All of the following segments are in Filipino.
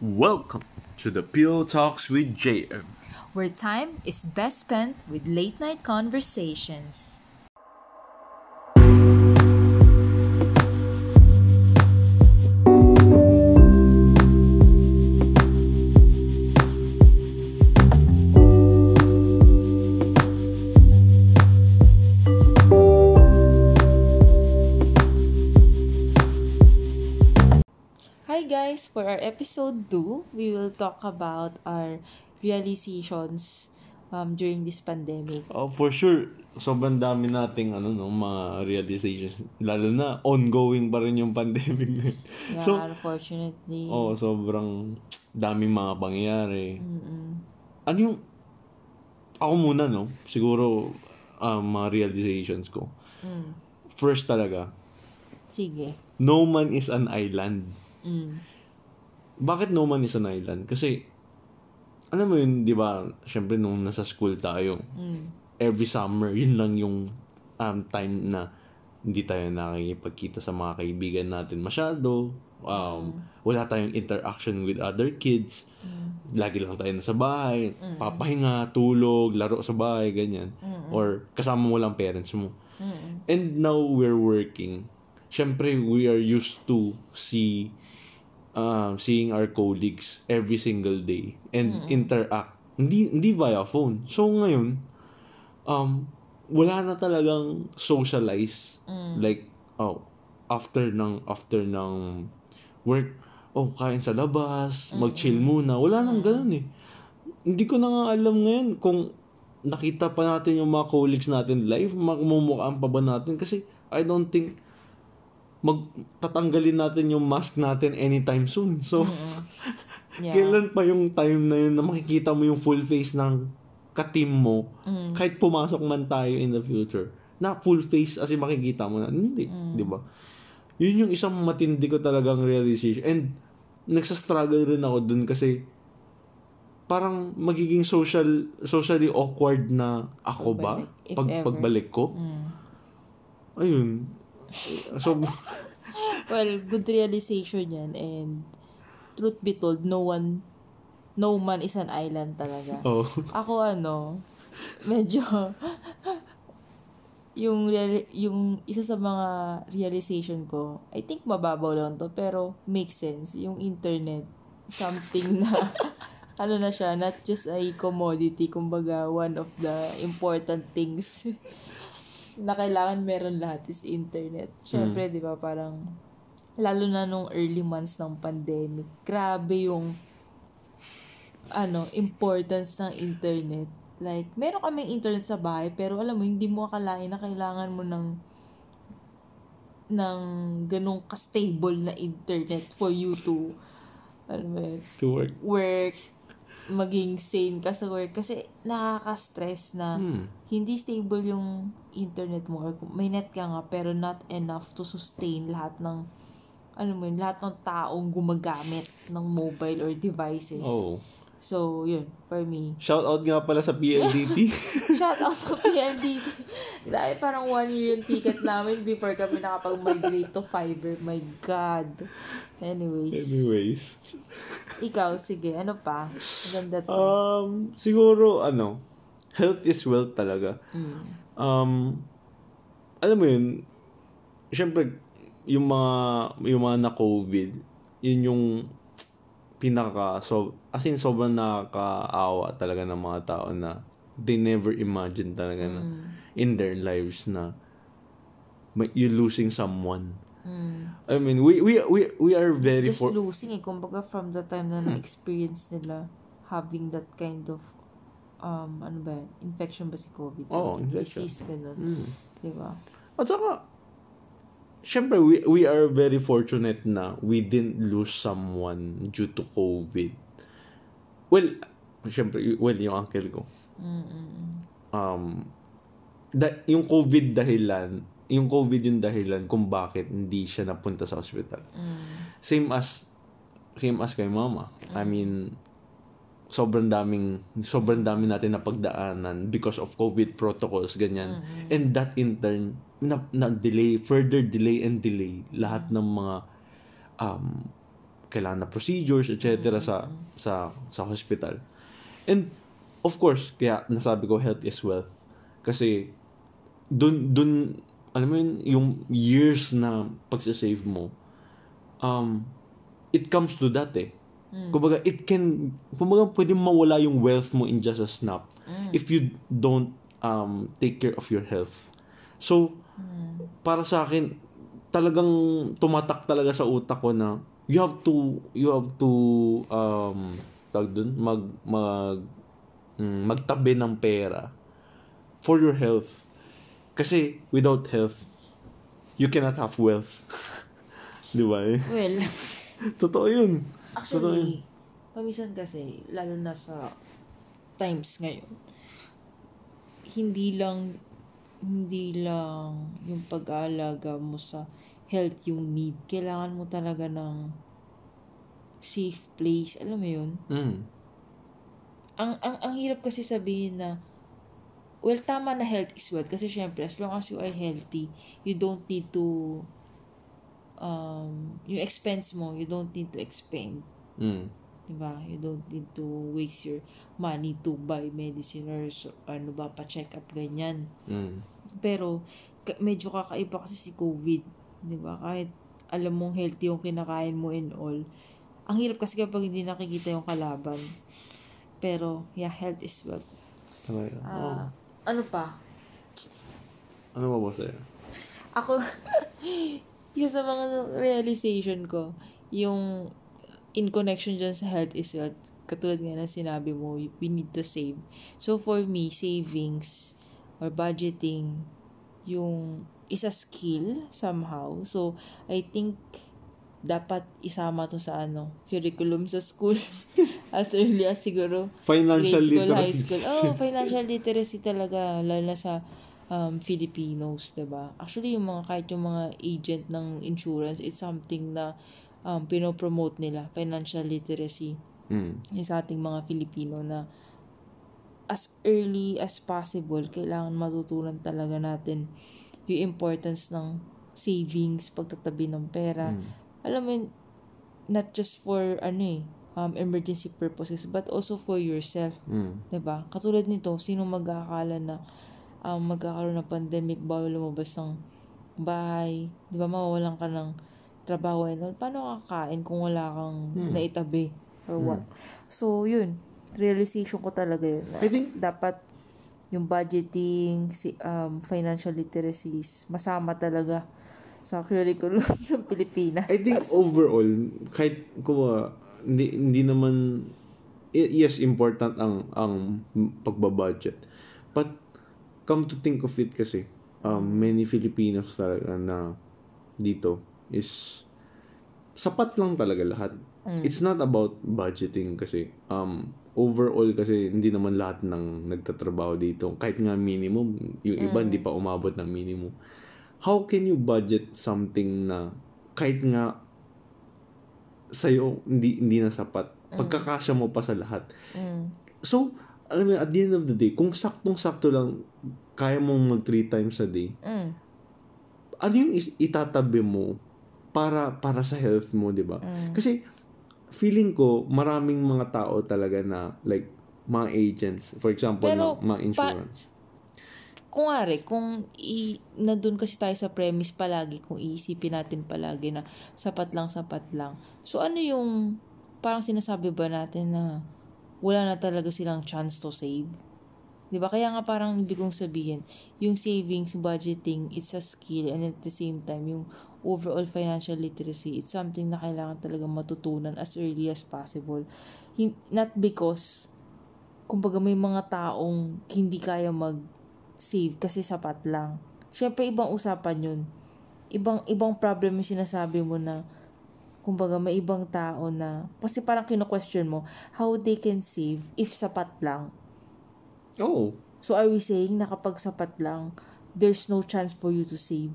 Welcome to the Pill Talks with JM. where time is best spent with late night conversations. For our episode 2, we will talk about our realizations um, during this pandemic. Oh, for sure, sobrang dami nating ano, no, mga realizations. Lalo na, ongoing pa rin yung pandemic na. Yeah, So, unfortunately. oh, sobrang daming mga pangyayari. Mm-mm. Ano yung, ako muna, no? Siguro, um, mga realizations ko. Mm. First talaga, Sige. no man is an island. Mm. Bakit no man is an island? Kasi, alam mo yun, di ba, syempre nung nasa school tayo, Mm. every summer, yun lang yung um, time na hindi tayo nakikipagkita sa mga kaibigan natin masyado. Um, Wala tayong interaction with other kids. Lagi lang tayo nasa bahay. Papahinga, tulog, laro sa bahay, ganyan. Or kasama mo lang parents mo. Mm. And now we're working. Syempre, we are used to see um, seeing our colleagues every single day and interact. Hindi hindi via phone. So ngayon, um wala na talagang socialize. Like oh, after ng after ng work, oh, kain sa labas, mag-chill muna. Wala nang ganun eh. Hindi ko na nga alam ngayon kung nakita pa natin yung mga colleagues natin live, magmumukhaan pa ba natin? Kasi I don't think magtatanggalin natin yung mask natin anytime soon. So, Yeah. kailan pa yung time na yun na makikita mo yung full face ng ka-team mo kahit pumasok man tayo in the future na full face as in makikita mo na hindi, di ba? Yun yung isang matindi ko talagang realization and nagsa-struggle rin ako dun kasi parang magiging social socially awkward na ako ba Pagbalik, pag ever. pagbalik ko. Mm. Ayun. So Well, good realization yan and truth be told, no one, no man is an island talaga. oh. Ako ano, medyo yung real, yung isa sa mga realization ko, I think mababaw lang to, pero makes sense. Yung internet, something na, ano na siya, not just a commodity, kumbaga one of the important things na kailangan meron lahat is internet. Siyempre, di ba, parang, lalo na nung early months ng pandemic, grabe yung ano, importance ng internet. Like, meron kaming internet sa bahay, pero alam mo, hindi mo akalain na kailangan mo ng ng ganong ka-stable na internet for you to ano mo yun, to work. work, maging sane ka sa work. Kasi nakaka-stress na Hmm. Hindi stable yung internet mo or may net ka nga pero not enough to sustain lahat ng alam mo yun, lahat ng taong gumagamit ng mobile or devices. Oh. So, yun, for me. Shout out nga pala sa PLDT. Shout out sa PLDT. Dahil parang one year yung ticket namin before kami nakapag-migrate to fiber. My God. Anyways. Anyways. Ikaw, sige. Ano pa? Maganda to. Um, siguro, ano, health is wealth talaga. Mm. Um, alam mo yun, syempre, yung mga, yung mga na-COVID, yun yung pinaka, so, as in, sobrang nakakaawa talaga ng mga tao na they never imagine talaga na in their lives na may, you losing someone. Mm. I mean, we, we, we, we are very Just for, losing eh. Kumbaga from the time na na-experience nila having that kind of um, ano ba yan? Infection ba si COVID? Oo, So, infection. disease, ganun. Mm. Diba? At saka, syempre, we, we are very fortunate na we didn't lose someone due to COVID. Well, syempre, well, yung uncle ko. Mm-mm. Um, da, yung COVID dahilan, yung COVID yung dahilan kung bakit hindi siya napunta sa hospital. Mm. Same as, same as kay mama. I mean, sobrang daming sobrang dami natin na pagdaanan because of COVID protocols ganyan and that in turn na, na delay further delay and delay lahat ng mga um kailangan na procedures, etc. sa sa sa hospital. And of course, kaya nasabi ko health is wealth. Kasi dun dun alam mo yun, yung years na pagsasave mo, um, it comes to that eh. Kumbaga, it can, kumbaga, pwede mawala yung wealth mo in just a snap if you don't um, take care of your health. So, para sa akin, talagang tumatak talaga sa utak ko na you have to, you have to, um, tawag dun, mag, mag, mm, magtabi ng pera for your health. Kasi without health, you cannot have wealth. Di ba eh? Well, Totoo yun. Actually, paminsan kasi, lalo na sa times ngayon, hindi lang hindi lang yung pag-aalaga mo sa health yung need. Kailangan mo talaga ng safe place. Alam mo yun? Mm. ang, ang, ang hirap kasi sabihin na, well, tama na health is wealth. Kasi syempre, as long as you are healthy, you don't need to, um, yung expense mo, you don't need to expend. Mm. Diba? You don't need to waste your money to buy medicine or so, ano ba, pa-check up, ganyan. Mm. Pero, ka- medyo kakaiba kasi si COVID. Diba? Kahit alam mong healthy yung kinakain mo and all. Ang hirap kasi kapag hindi nakikita yung kalaban. Pero, yeah, health is wealth. Talaga. Ah, oh. ano pa? Ano ba ba sa'yo? Ako, isa sa mga realization ko, yung in connection dyan sa health is wealth, katulad nga na sinabi mo, we need to save. So, for me, savings or budgeting, yung isa skill somehow. So, I think dapat isama to sa ano, curriculum sa school as early as siguro Financial grade school, high literacy. school. Oh, financial literacy talaga, lalo na sa um, Filipinos, 'di ba? Actually, yung mga kahit yung mga agent ng insurance, it's something na um, pinopromote nila, financial literacy Mm. yung sa ating mga Filipino na as early as possible, kailangan matutunan talaga natin yung importance ng savings, pagtatabi ng pera. Mm. Alam mo, not just for ano eh, um, emergency purposes, but also for yourself. Mm. ba? Katulad nito, sino mag-aakala na um, magkakaroon ng pandemic, bawal lumabas ng bahay, 'di ba? Mawawalan ka ng trabaho and all. Paano kakain kung wala kang Hmm. naitabi or what? So, yun. Realization ko talaga yun. I think- dapat yung budgeting, si, um, financial literacies, masama talaga sa curriculum sa Pilipinas. I think overall, kahit kuma hindi, hindi naman yes important ang ang pagbabudget. But come to think of it kasi um, many Filipinos talaga na dito is sapat lang talaga lahat. It's not about budgeting kasi um overall kasi hindi naman lahat ng nagtatrabaho dito kahit nga minimum yung iba hindi pa umabot ng minimum. How can you budget something na kahit nga sa'yo hindi, hindi na sapat. Pagkakasya mo pa sa lahat. Mm. So, alam mo, at the end of the day, kung saktong-sakto lang, kaya mong mag three times a day, Mm. ano yung itatabi mo para para sa health mo, 'di ba? Mm. Kasi feeling ko maraming mga tao talaga na like mga agents, for example, Pero, ng mga insurance. kung ari, kung i, na doon kasi tayo sa premise palagi, kung iisipin natin palagi na sapat lang, sapat lang. So, ano yung, parang sinasabi ba natin na wala na talaga silang chance to save? 'Di ba Kaya nga parang ibig kong sabihin, yung savings, budgeting, it's a skill and at the same time, yung overall financial literacy, it's something na kailangan talaga matutunan as early as possible. Not because, kumbaga may mga taong hindi kaya mag save kasi sapat lang. Syempre ibang usapan 'yun. Ibang ibang problem yung sinasabi mo na kumbaga may ibang tao na kasi parang kino-question mo how they can save if sapat lang. Oh, So are we saying na kapag sapat lang there's no chance for you to save?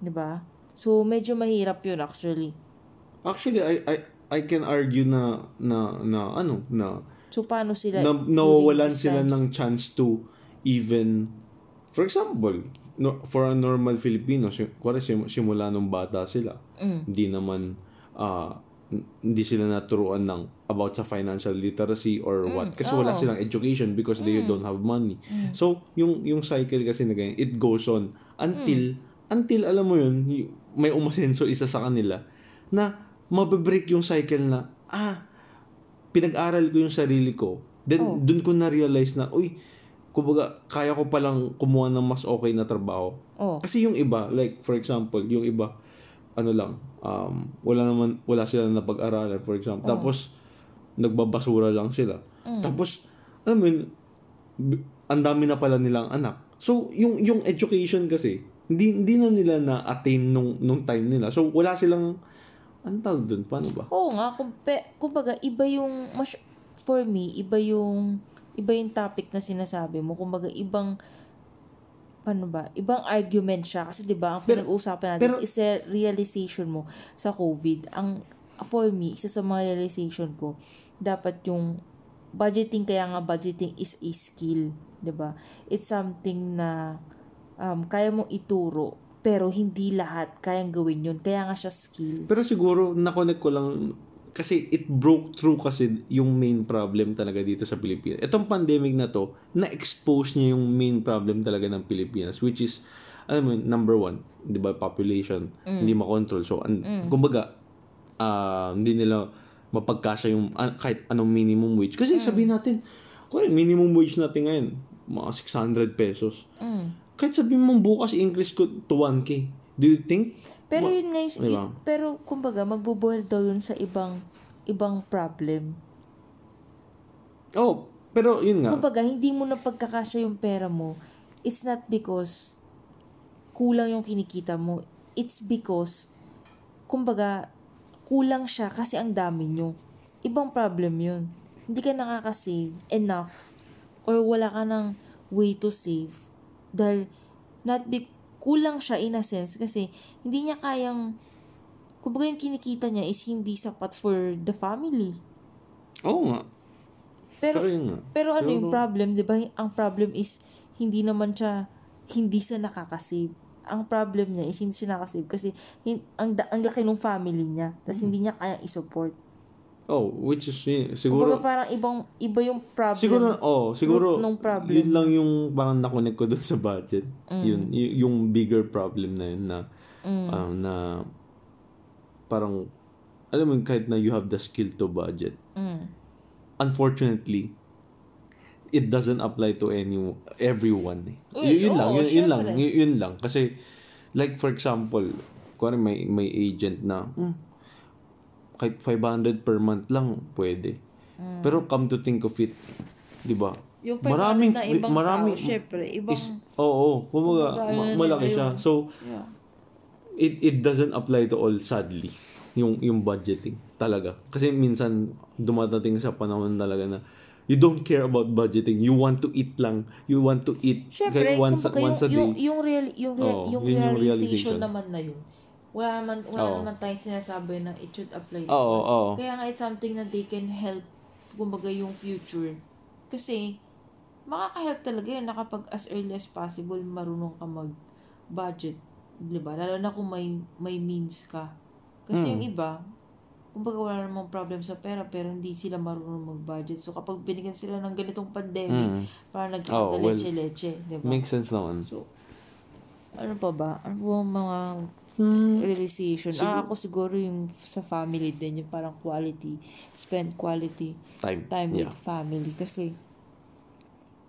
'Di ba? So medyo mahirap 'yun actually. actually I I I can argue na na na ano na So paano sila na, nawawalan sila ng chance to even for example no, for a normal Filipino kuwari sim, simula nung bata sila Mm. hindi naman ah n- hindi sila naturuan ng about sa financial literacy or what. Kasi wala oo. silang education because they don't have money. So yung yung cycle kasi na ganyan it goes on until until alam mo yun y- may umasenso isa sa kanila na mabibreak yung cycle na ah pinag-aral ko yung sarili ko. Then Oh. dun ko na realize na uy kumbaga kaya ko palang kumuha ng mas okay na trabaho Oh. kasi yung iba, like for example, yung iba, ano lang, um, wala naman, wala sila na pag-aralan, for example. Tapos, nagbabasura lang sila. Tapos, alam mo yun, ang dami na pala nilang anak. So, yung, yung education kasi, hindi, hindi na nila na-attain nung, nung time nila. So, wala silang, anong tawag dun? Paano ba? Oo nga, kumpe, kumbaga, iba yung, mas, for me, iba yung, iba yung topic na sinasabi mo. Kumbaga, ibang, paano ba, ibang argument siya. Kasi, di ba, ang Pero- pinag-uusapan natin pero- is the realization mo sa COVID. Ang, for me, isa sa mga realization ko, dapat yung, budgeting, kaya nga budgeting is a skill. Di ba? It's something na, um, kaya mong ituro, pero hindi lahat kayang gawin yun. Kaya nga siya skill. Pero siguro, na-connect ko lang, kasi it broke through kasi yung main problem talaga dito sa Pilipinas. Itong pandemic na to, na-expose niya yung main problem talaga ng Pilipinas, which is, alam mo, number one, di ba, population, hindi makontrol. So, an- kumbaga, ah, hindi nila mapagkasya yung ah, kahit anong minimum wage. Kasi sabihin natin, kung minimum wage natin ngayon, mga 600 pesos. Mm. Kahit sabihin mong bukas increase ko to 1K, do you think? Pero yun nga yung, Diba? y- pero kumbaga magbubuhol daw yun sa ibang ibang problem. Oh, pero yun nga. Kumbaga hindi mo na pagkakasya yung pera mo. It's not because kulang yung kinikita mo. It's because kumbaga kulang siya kasi ang dami nyo. Ibang problem yun. Hindi ka nakaka-save enough or wala ka ng way to save dahil not be, kulang siya in a sense kasi hindi niya kayang kumbaga yung kinikita niya is hindi sapat for the family. Oo nga. Pero, Pero yun nga. pero ano yung Pero- problem, di ba? Ang problem is, hindi naman siya, hindi siya nakakasave. Ang problem niya is hindi siya nakasave kasi hin, ang, da- ang laki ng family niya. Tapos hindi niya kayang i-support. Oh, which is yun, Kumbaga siguro parang ibang, iba yung problem. siguro oh, siguro nung problem. yun lang yung parang nakonek ko dun sa budget. Yun, y- yung bigger problem na yun na Mm. um, na parang alam mo kahit na you have the skill to budget. Mm. Unfortunately, it doesn't apply to any everyone. Eh. Uy, Y- yun lang, oo, yun, yun lang, yun, yun lang kasi like for example, kuwari may may agent na hmm, kahit 500 per month lang pwede. Mm. Pero come to think of it, 'di ba? Yung Maraming na ibang maraming tao, syempre, ibang, is oo, oo, kumbaga Kumbaga, ma- malaki siya. So yeah. it it doesn't apply to all sadly yung yung budgeting talaga kasi minsan dumadating sa panahon talaga na you don't care about budgeting you want to eat lang you want to eat Syempre, kahit once kumbaga, once a day yung, yung, real, yung, real, Oo, yung, yun yung realization, realization. naman na yun. Wala naman, wala Oo. naman tayong sinasabi na it should apply. oo all. oo Kaya nga it's something na they can help, kumbaga yung future. Kasi, makaka-help talaga yun na kapag as early as possible, marunong ka mag-budget. Diba? Lalo na kung may, may means ka. Kasi Mm. yung iba, kumbaga wala namang problem sa pera, pero hindi sila marunong mag-budget. So, kapag binigyan sila ng ganitong pandemic, Mm. parang Oh, well, leche-leche. Diba? makes sense naman So, ano pa ba? Ano ba ang mga Hmm. realization? Ah, ako siguro yung sa family din, yung parang quality, spend quality time time yeah with family. Kasi,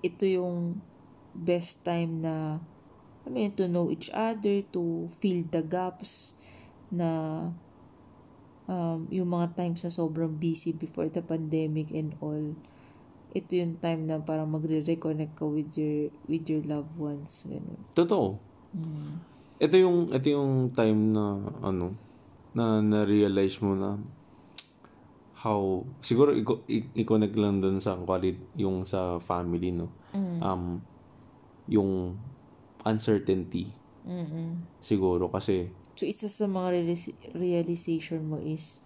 ito yung best time na, I mean, to know each other, to fill the gaps na um, yung mga times na sobrang busy before the pandemic and all. Ito yung time na parang magre-reconnect ka with your with your loved ones. Ganun. totoo Mm. Ito yung ito yung time na ano na na-realize mo na how siguro i- i- i-connect lang dun sa quality yung sa family no Mm. um yung uncertainty Mm-mm. siguro kasi So, isa sa mga realis- realization mo is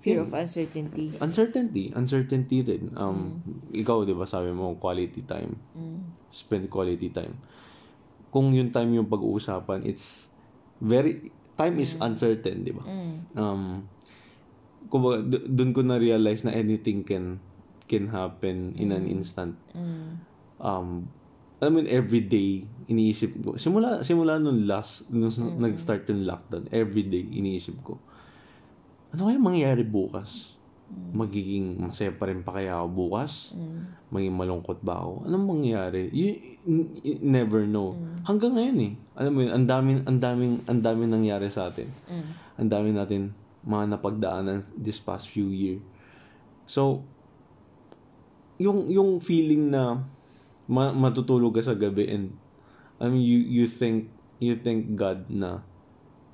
fear of uncertainty. uncertainty uncertainty rin um ikaw 'di ba sabi mo quality time Mm. spend quality time kung yung time yung pag-uusapan it's very time is uncertain 'di ba Mm. um kumbaga, d- dun ko na-realize na anything can can happen in an instant. Mm. Um, alam mo yun, every day, iniisip ko. Simula, simula nung last, nung nag-start yung lockdown, every day, iniisip ko. Ano kaya mangyayari bukas? Magiging masaya pa rin pa kaya ako bukas? Mm. Maging malungkot ba ako? Anong mangyayari? You, you- you never know. Hanggang ngayon eh. Alam mo yun, ang daming, ang daming, ang daming nangyari sa atin. Mm. Ang dami natin mga napagdaanan this past few year. So, yung, yung feeling na ma- matutulog ka sa gabi and I mean, you, you think, you think God na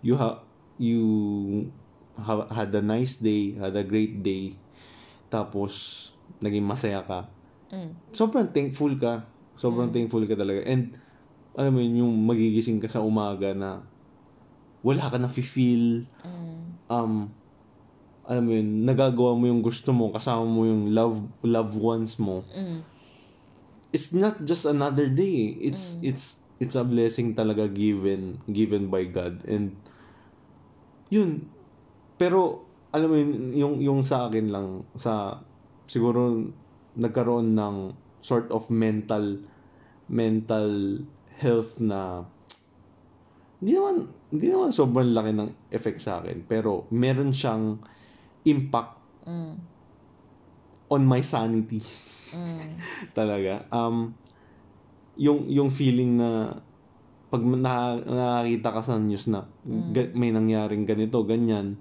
you have, you had a nice day, had a great day, tapos naging masaya ka. Mm. Sobrang thankful ka. Sobrang thankful ka talaga. And, alam mo yun, yung magigising ka sa umaga na wala ka na feel Mm. um, alam mo yun, nagagawa mo yung gusto mo, kasama mo yung love, loved ones mo. Mm. It's not just another day. It's, it's, it's a blessing talaga given, given by God. And, yun. Pero, alam mo yun, yung, yung sa akin lang, sa, siguro, nagkaroon ng sort of mental, mental health na, hindi naman, hindi naman sobrang laki ng effect sa akin. Pero, meron siyang impact Mm. on my sanity. Mm. talaga. Um, yung, yung feeling na pag na, nakakita ka sa news na ga- may nangyaring ganito, ganyan,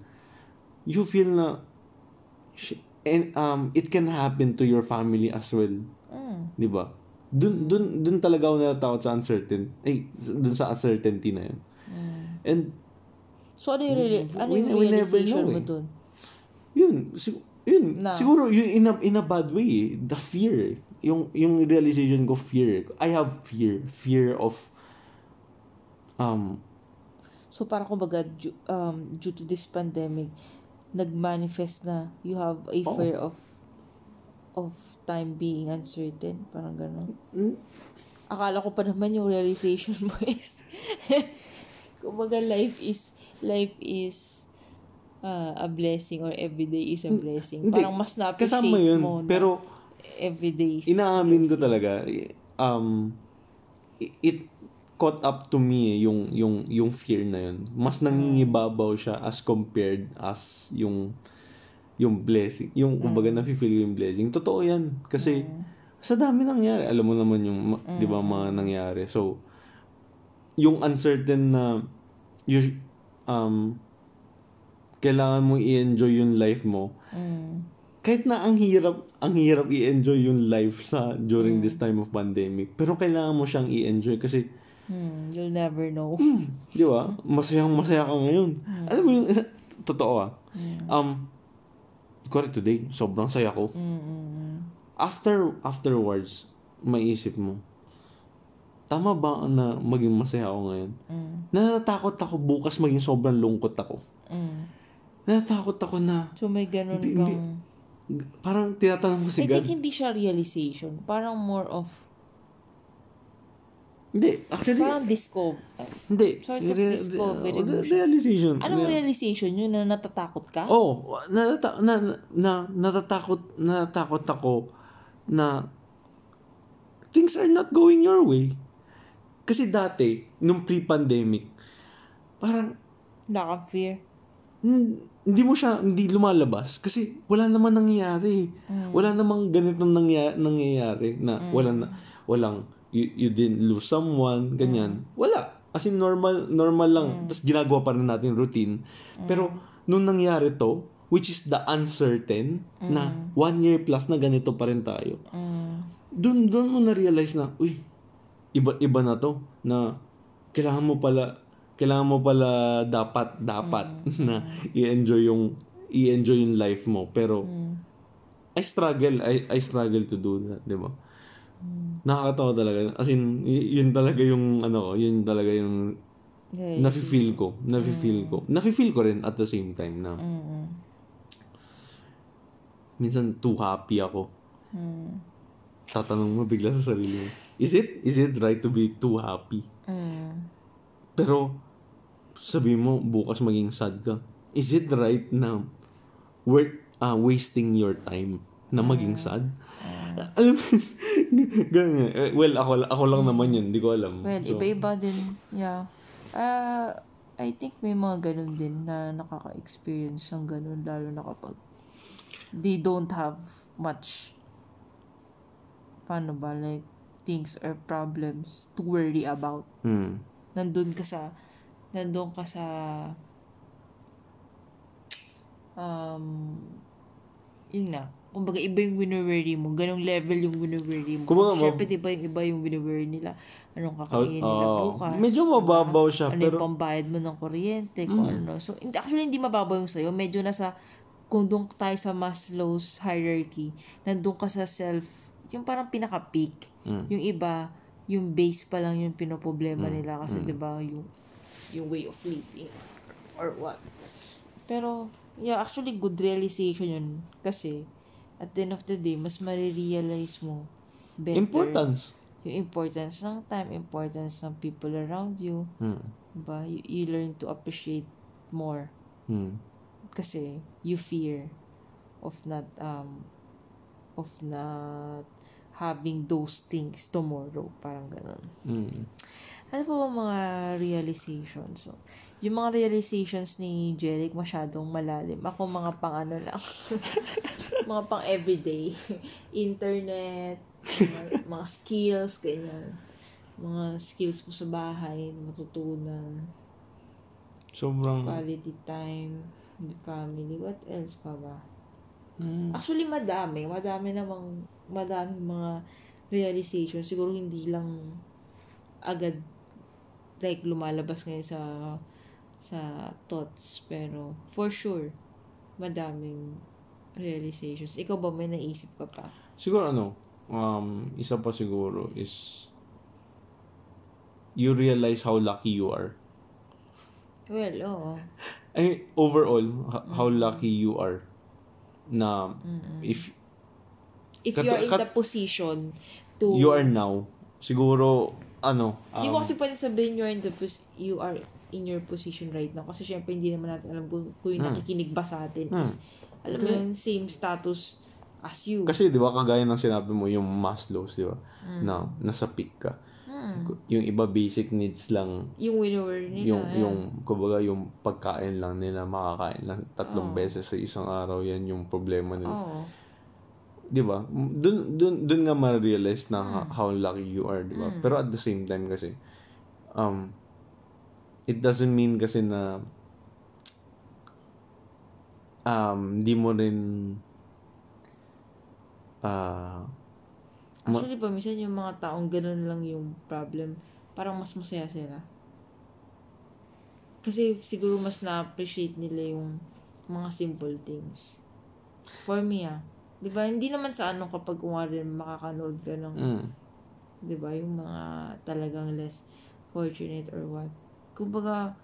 you feel na sh- and um it can happen to your family as well, Mm. 'di ba? Dun dun dun talaga ako natatakot sa uncertain. Eh, dun sa uncertainty na 'yun. And So, ano yung, reali- ano we- yung we never realization know mo eh. dun? yun, sig- yun, Na. siguro yun in a, in a bad way, eh. the fear, eh. yung yung realization ko fear. I have fear, fear of um So, parang kumbaga, um, due to this pandemic, nag-manifest na you have a Oo. fear of of time being uncertain. Parang gano'n. mm, Akala ko pa naman yung realization mo is kumbaga life is life is uh, a blessing or everyday is a blessing. hindi. Parang mas na-appreciate kasama yun, mo na pero everyday is inaamin ko blessing. talaga um it caught up to me eh, yung yung yung fear na yun. Mas nangingibabaw siya as compared as yung yung blessing. Yung kumbaga nafe-feel ko yung blessing. Totoo yan. Kasi sa dami nangyari. Alam mo naman yung, ma- di ba, mga nangyari. So, yung uncertain na you, um, kailangan mo i-enjoy yung life mo Mm. kahit na ang hirap ang hirap i-enjoy yung life sa during this time of pandemic pero kailangan mo siyang i-enjoy kasi Hmm, you'll never know. di ba masayang masaya ka ngayon alam mo yung totoo ah um correct today sobrang saya ko Mm, mm, mm. after afterwards maisip mo tama ba na maging masaya ako ngayon Mm. natatakot ako bukas maging sobrang lungkot ako Mm. natatakot ako na So, may ganun Hindi- kang... hindi- parang tinatanong ko si I God think hindi siya realization. Parang more of... hindi actually Parang discover. Hindi. Sort of Re- discovery re- realization. Anong Re- realization yun na natatakot ka? Oh, natata- na, na, na, natatakot, natatakot ako na things are not going your way. Kasi dati, nung pre-pandemic, parang Lack of fear. hindi mo siya, hindi lumalabas. Kasi wala naman nangyayari. Wala namang ganitong nangyayari, nangyayari na wala na, walang, you, you didn't lose someone, ganyan. Wala. As in, normal, normal lang. Tapos ginagawa pa rin natin routine. Pero, nung nangyari to, which is the uncertain, na one year plus na ganito pa rin tayo, Mm. dun, dun mo na-realize na, uy, iba, iba na to, na kailangan mo pala, kailangan mo pala dapat, dapat, na i-enjoy yung, i-enjoy yung life mo. Pero, I struggle, I, I struggle to do that, di ba? Nakakatawa talaga. As in, y- yun talaga yung, ano ko, yun talaga yung, Okay. nafe-feel ko, nafe-feel ko. Nafe-feel ko rin at the same time na, Mm. minsan too happy ako. Mm. Tatanong mo bigla sa sarili mo, is it, is it right to be too happy? Mm. Pero, sabi mo, bukas maging sad ka. Is it right na worth ah, wasting your time na maging sad. Alam mo, ganyan. Eh, Well, ako, ako lang naman yun. Hindi ko alam. Well, So, iba-iba din. Yeah. Uh, I think may mga ganun din na nakaka-experience ng ganun lalo na kapag they don't have much paano ba like things or problems to worry about. Hmm. Nandun ka sa nandun ka sa um yun na. Kumbaga, iba yung wino-worry mo. Ganong level yung wino-worry mo. Kumbaga, Kasi syempre, di ba yung iba yung wino-worry nila? Anong kakainin nila Oo. bukas? Medyo mababaw siya, Ano pero- yung pambayad mo ng kuryente? Kung ano. So, actually, hindi mababaw yung sa'yo. Medyo nasa, kung doon tayo sa Maslow's hierarchy, nandun ka sa self, yung parang pinaka-peak. Mm. Yung iba, yung base pa lang yung pinoproblema nila. Kasi, di ba, yung, yung way of living or what. Pero, yeah, actually, good realization yun. Kasi, at the end of the day, mas marirealize mo better Importance. yung importance ng time, importance ng people around you. Hmm. Diba? You, you learn to appreciate more. Hmm. Kasi, you fear of not, um, of not having those things tomorrow. Parang ganun. Hmm. Ano pa ba mga realizations? So, yung mga realizations ni Jeric masyadong malalim. Ako mga pang ano lang. mga pang everyday. Internet, mga, mga skills, ganyan. Mga skills ko sa bahay, matutunan. Sobrang... Quality time, with family. What else pa ba? Hmm. Actually, madami. Madami namang, madami mga realization. Siguro hindi lang agad like lumalabas ngayon sa sa thoughts. Pero, for sure, madaming realizations. Ikaw ba may naisip ka pa? Siguro ano, um, isa pa siguro is you realize how lucky you are. Well, oo. I mean, overall, h- how lucky you are na if If Kat- you're in kat- the position to... you are now, siguro, ano, Hindi mo um, kasi pwede sabihin you're in the pos- you are in your position right now. Kasi syempre hindi naman natin alam kung, kung yung Hmm. nakikinig ba sa atin Hmm. is, alam mo yung same status as you. kasi di ba kagaya ng sinabi mo, yung Maslow's, di ba, na nasa peak ka. Hmm. Yung iba basic needs lang, Yung winner nila. yung, ayan. yung, kumbaga, yung pagkain lang nila, makakain lang tatlong Oo. beses sa isang araw, yan yung problema nila. Oo. Di ba? Dun, dun, dun nga ma-realize na ha- how lucky you are, di ba? Pero at the same time kasi, um, it doesn't mean kasi na um, di mo rin ah Ma- Actually, pa minsan yung mga taong ganun lang yung problem, parang mas masaya sila. Kasi siguro mas na-appreciate nila yung mga simple things. For me, ah. Di ba? Hindi naman sa ano kapag kumari makakanood ka ng, mm, di ba, yung mga talagang less fortunate or what. Kumbaga,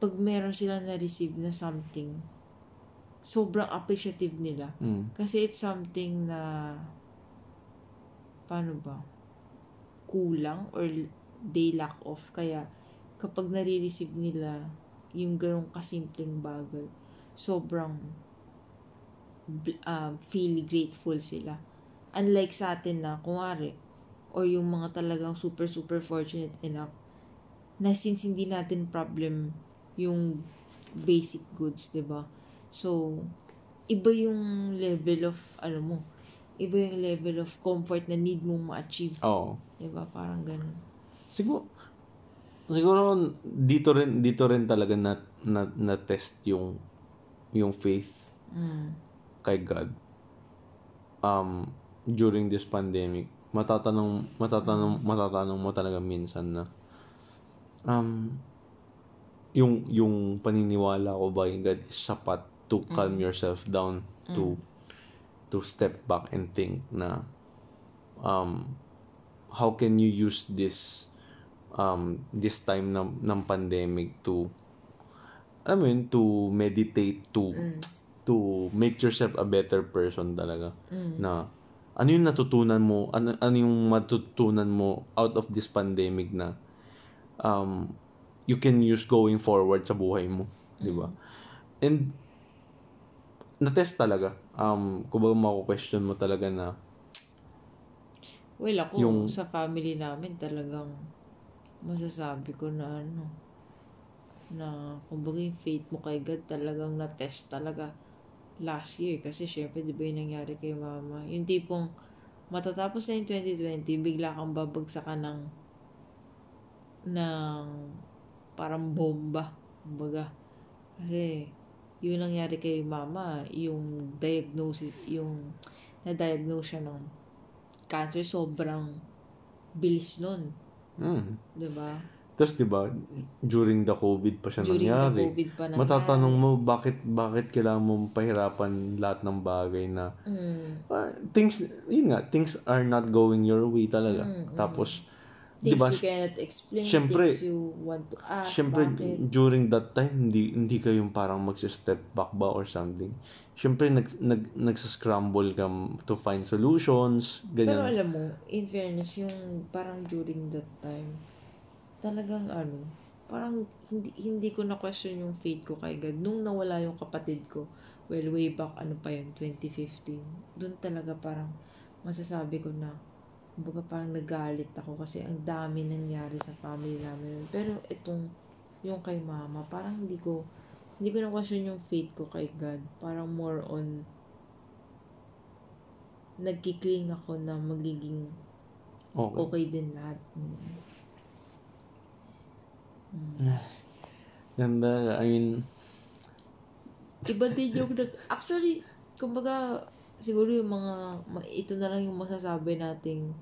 pag meron sila na-receive na something, sobrang appreciative nila. mm, Kasi it's something na paano ba? Kulang or they lack of. Kaya kapag nare-receive nila yung ganong kasimpleng bagay, sobrang um, feel grateful sila. Unlike sa atin na, kumari, or yung mga talagang super super fortunate enough na since hindi natin problem yung basic goods, ba? So, iba yung level of ano mo, iba yung level of comfort na need mong ma-achieve, oo. 'di ba? Parang ganun. Siguro, siguro dito rin dito rin talaga na na, na test yung yung faith Mm. Kay God um during this pandemic matatanong matatanong matatanong mo talaga minsan na um yung yung paniniwala ko ba in God is sapat to calm yourself down to to step back and think na um how can you use this um this time ng ng pandemic to mo yun, to meditate to to make yourself a better person talaga. Na ano yung natutunan mo? Ano, ano yung matutunan mo out of this pandemic na um you can use going forward sa buhay mo di ba? And na-test talaga. Um, kung ba mako-question mo talaga na, Well, ako, Yung- sa family namin talagang masasabi ko na ano, na kumbaga yung faith mo kay God talagang na-test talaga last year. Kasi syempre, di ba yung nangyari kay mama? Yung tipong matatapos na yung 2020, bigla kang babagsakan ng ng parang bomba. Kumbaga. Kasi yung nangyari kay mama, yung diagnosis, yung na-diagnose siya ng cancer, sobrang bilis nun. mm. Di ba? Tapos, di ba, during the COVID pa siya During nangyari. the COVID pa nangyari. Matatanong mo, bakit, bakit kailangan mong pahirapan lahat ng bagay na, Mm. ah, things, yun nga, things are not going your way talaga. Mm, mm. Tapos, Things di ba, you cannot explain, syempre- things you want to ask, Siyempre, bakit? during that time, hindi, hindi kayong parang mag-step back ba or something. Siyempre, nag, nag, nagsascramble ka to find solutions, Pero ganyan. alam mo, in fairness, yung parang during that time, talagang ano, parang hindi, hindi ko na question yung faith ko kay God. Nung nawala yung kapatid ko, well, way back, ano pa yun, 2015, doon talaga parang masasabi ko na, kumbaga parang nagalit ako kasi ang dami nangyari sa family namin. Pero itong, yung kay mama, parang hindi ko, hindi ko na question yung faith ko kay God. Parang more on, nagkikling ako na magiging Okay. okay din lahat. Mm. Ganda, I mean, Iba din yung nag... Actually, kumbaga, siguro yung mga... Ito na lang yung masasabi nating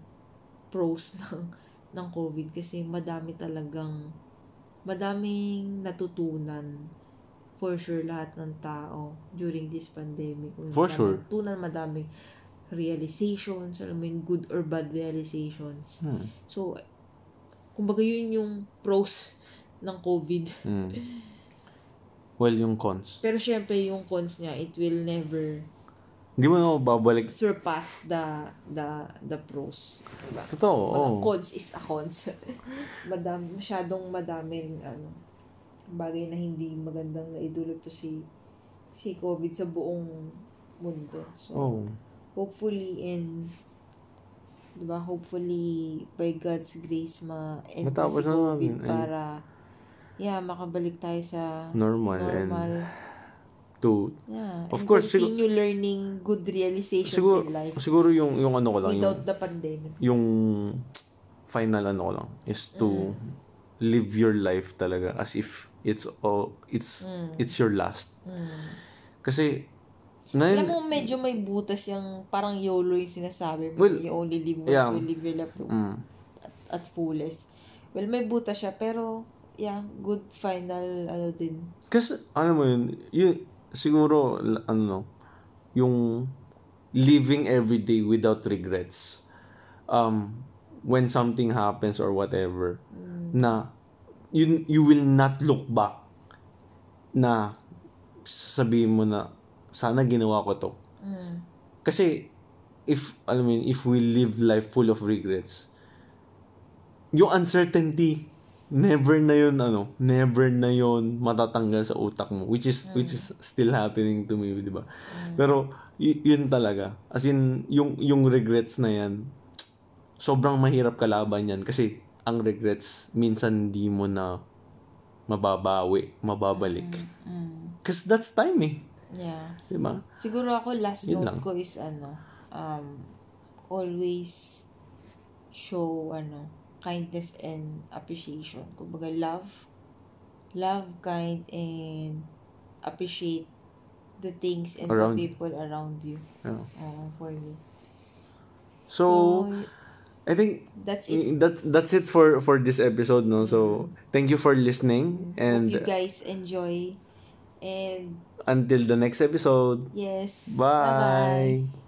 pros ng, ng COVID kasi madami talagang... Madaming natutunan for sure lahat ng tao during this pandemic. For sure. Natutunan, madaming realizations, alam mo yung good or bad realizations. hmm, So, kumbaga yun yung pros ng COVID. hmm. Well, yung cons. Pero syempre, yung cons niya, it will never Hindi mo na babalik. surpass the the the pros. Diba? Totoo, Mga oo. cons is a cons. Madam, masyadong madaming ano, bagay na hindi magandang naidulot to si si COVID sa buong mundo. So, Oh. hopefully in 'di ba hopefully by God's grace ma end na Matapos si na COVID namin, and- para yeah makabalik tayo sa Normal, normal and to yeah Of and course, continue learning good realizations siguro in life siguro yung yung ano ko lang yung without the pandemic yung final ano ko lang is to live your life talaga as if it's all it's Mm. it's your last. mm. Kasi alam ngayon mo medyo may butas yung parang YOLO yung sinasabi mo Well, you only live once yeah. you live your life mm, at, at fullest well may butas siya pero yeah good final ano din kasi ano mo yun, yun siguro ano no, yung living every day without regrets. Um when something happens or whatever mm. na you, you will not look back na sabihin mo na sana ginawa ko to. Mm. Kasi if mo yun, if we live life full of regrets, yung uncertainty never na yun ano, never na yun matatanggal sa utak mo which is which is still happening to me, 'di ba? Pero y- yun talaga. As in yung yung regrets na yan sobrang mahirap kalaban yan kasi ang regrets minsan hindi mo na mababawi, mababalik. Mm. Kasi that's time eh. yeah 'Di ba? Siguro ako last Yun note lang. ko is ano, um, always show ano, kindness and appreciation. Kumbaga love, love, kind, and appreciate the things and Around the people around you. Yeah. Oo, for me. So, I think that's it. that that's it for for this episode no. So, mm-hmm. thank you for listening mm-hmm. and Hope you guys enjoy. And until the next episode. yes. Bye. Bye-bye.